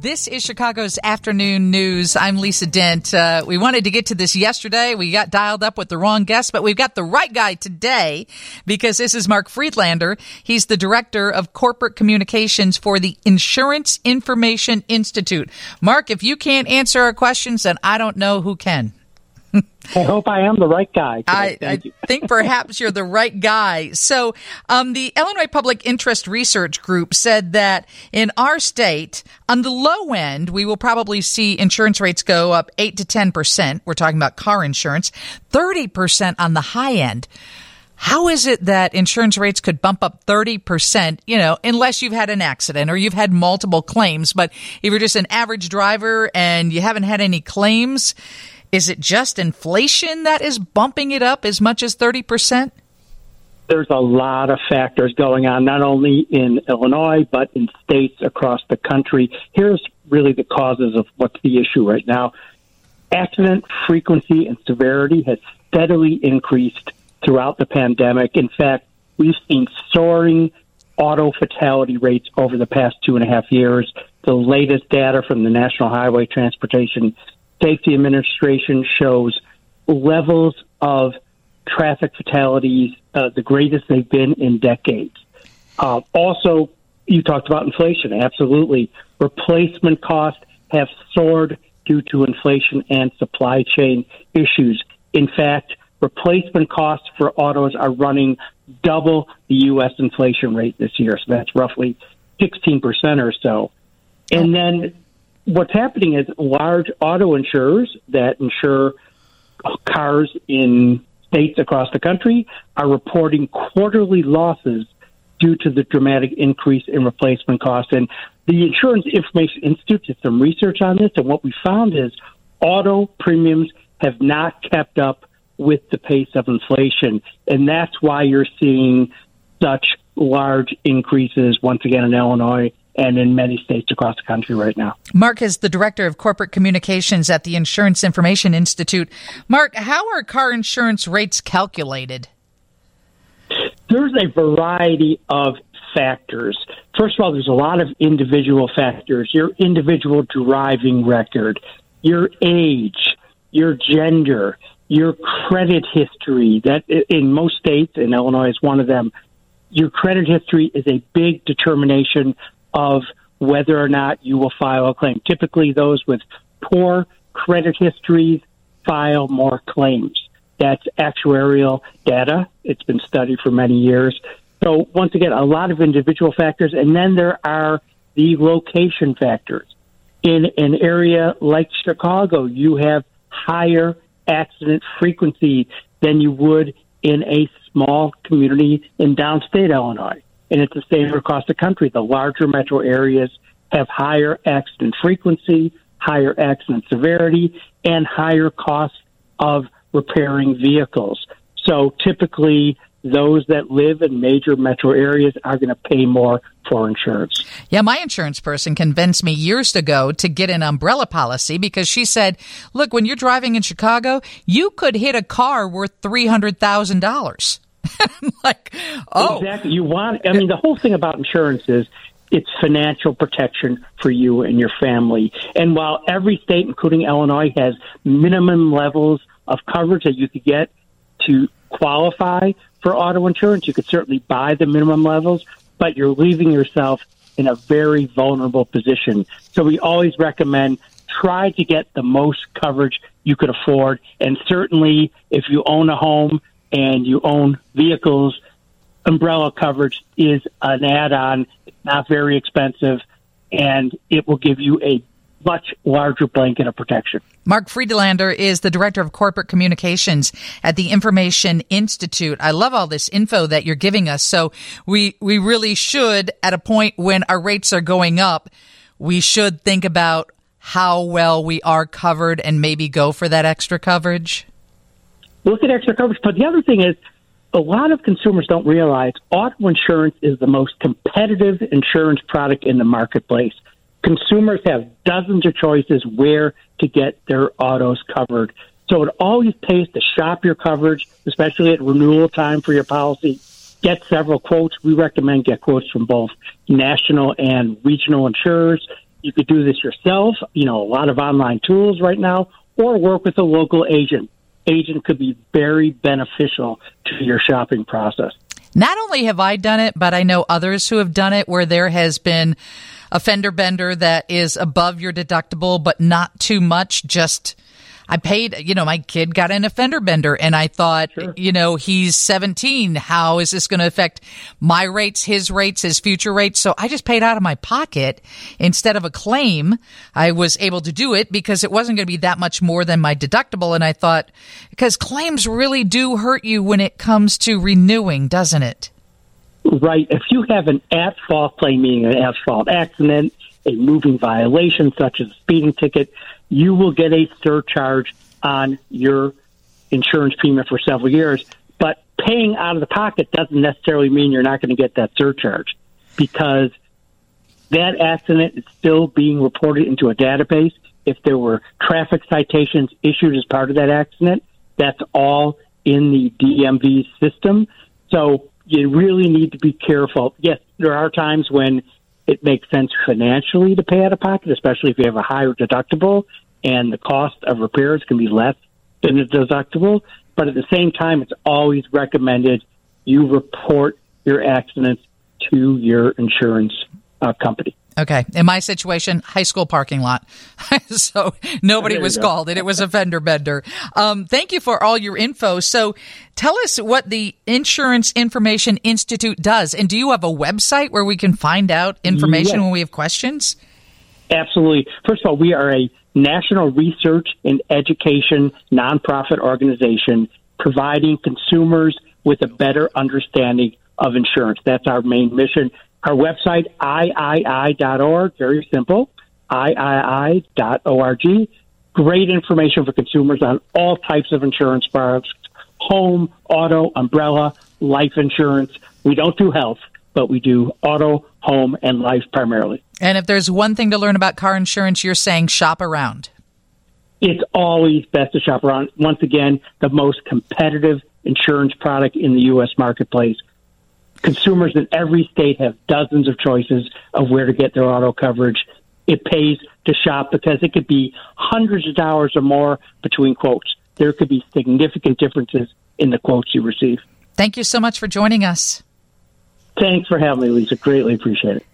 This is Chicago's afternoon news. I'm Lisa Dent. Uh, we wanted to get to this yesterday. We got dialed up with the wrong guest, but we've got the right guy today because this is Mark Friedlander. He's the director of corporate communications for the Insurance Information Institute. Mark, if you can't answer our questions, then I don't know who can. I hope I am the right guy. I, I think perhaps you're the right guy. So, um, the Illinois Public Interest Research Group said that in our state, on the low end, we will probably see insurance rates go up 8 to 10%. We're talking about car insurance, 30% on the high end. How is it that insurance rates could bump up 30%, you know, unless you've had an accident or you've had multiple claims? But if you're just an average driver and you haven't had any claims, is it just inflation that is bumping it up as much as 30%? There's a lot of factors going on, not only in Illinois, but in states across the country. Here's really the causes of what's the issue right now. Accident frequency and severity has steadily increased throughout the pandemic. In fact, we've seen soaring auto fatality rates over the past two and a half years. The latest data from the National Highway Transportation Safety Administration shows levels of traffic fatalities uh, the greatest they've been in decades. Uh, also, you talked about inflation. Absolutely. Replacement costs have soared due to inflation and supply chain issues. In fact, replacement costs for autos are running double the U.S. inflation rate this year. So that's roughly 16% or so. And then what's happening is large auto insurers that insure cars in states across the country are reporting quarterly losses due to the dramatic increase in replacement costs. And the Insurance Information Institute did some research on this, and what we found is auto premiums have not kept up with the pace of inflation. And that's why you're seeing such large increases once again in Illinois and in many states across the country right now. Mark is the director of corporate communications at the Insurance Information Institute. Mark, how are car insurance rates calculated? There's a variety of factors. First of all, there's a lot of individual factors your individual driving record, your age, your gender, your credit history. That in most states, and Illinois is one of them, your credit history is a big determination of whether or not you will file a claim. Typically, those with poor credit histories file more claims. That's actuarial data. It's been studied for many years. So, once again, a lot of individual factors. And then there are the location factors. In an area like Chicago, you have higher accident frequency than you would in a small community in downstate Illinois and it's the same across the country. The larger metro areas have higher accident frequency, higher accident severity, and higher costs of repairing vehicles. So typically, those that live in major metro areas are going to pay more for insurance. Yeah, my insurance person convinced me years ago to get an umbrella policy because she said, look, when you're driving in Chicago, you could hit a car worth $300,000. like, oh. Exactly. You want, I mean, the whole thing about insurance is it's financial protection for you and your family. And while every state, including Illinois, has minimum levels of coverage that you could get to qualify for auto insurance, you could certainly buy the minimum levels, but you're leaving yourself in a very vulnerable position. So we always recommend try to get the most coverage you could afford. And certainly, if you own a home, and you own vehicles, umbrella coverage is an add on. It's not very expensive, and it will give you a much larger blanket of protection. Mark Friedlander is the director of corporate communications at the Information Institute. I love all this info that you're giving us. So we, we really should, at a point when our rates are going up, we should think about how well we are covered and maybe go for that extra coverage look at extra coverage. But the other thing is, a lot of consumers don't realize auto insurance is the most competitive insurance product in the marketplace. Consumers have dozens of choices where to get their autos covered. So it always pays to shop your coverage, especially at renewal time for your policy. Get several quotes. We recommend get quotes from both national and regional insurers. You could do this yourself. You know, a lot of online tools right now, or work with a local agent. Agent could be very beneficial to your shopping process. Not only have I done it, but I know others who have done it where there has been a fender bender that is above your deductible, but not too much, just I paid, you know, my kid got an offender bender and I thought, sure. you know, he's 17. How is this going to affect my rates, his rates, his future rates? So I just paid out of my pocket instead of a claim. I was able to do it because it wasn't going to be that much more than my deductible. And I thought, because claims really do hurt you when it comes to renewing, doesn't it? Right. If you have an at fault claim, meaning an at fault accident, a moving violation such as a speeding ticket, you will get a surcharge on your insurance premium for several years. But paying out of the pocket doesn't necessarily mean you're not going to get that surcharge because that accident is still being reported into a database. If there were traffic citations issued as part of that accident, that's all in the DMV system. So you really need to be careful. Yes, there are times when it makes sense financially to pay out of pocket, especially if you have a higher deductible and the cost of repairs can be less than the deductible. But at the same time, it's always recommended you report your accidents to your insurance uh, company. Okay. In my situation, high school parking lot. so nobody was go. called and it was a fender bender. Um, thank you for all your info. So tell us what the Insurance Information Institute does. And do you have a website where we can find out information yes. when we have questions? Absolutely. First of all, we are a national research and education nonprofit organization providing consumers with a better understanding of insurance. That's our main mission. Our website, iii.org, very simple, iii.org. Great information for consumers on all types of insurance products home, auto, umbrella, life insurance. We don't do health, but we do auto, home, and life primarily. And if there's one thing to learn about car insurance, you're saying shop around. It's always best to shop around. Once again, the most competitive insurance product in the U.S. marketplace consumers in every state have dozens of choices of where to get their auto coverage. It pays to shop because it could be hundreds of dollars or more between quotes. There could be significant differences in the quotes you receive. Thank you so much for joining us. Thanks for having me, Lisa. Greatly appreciate it.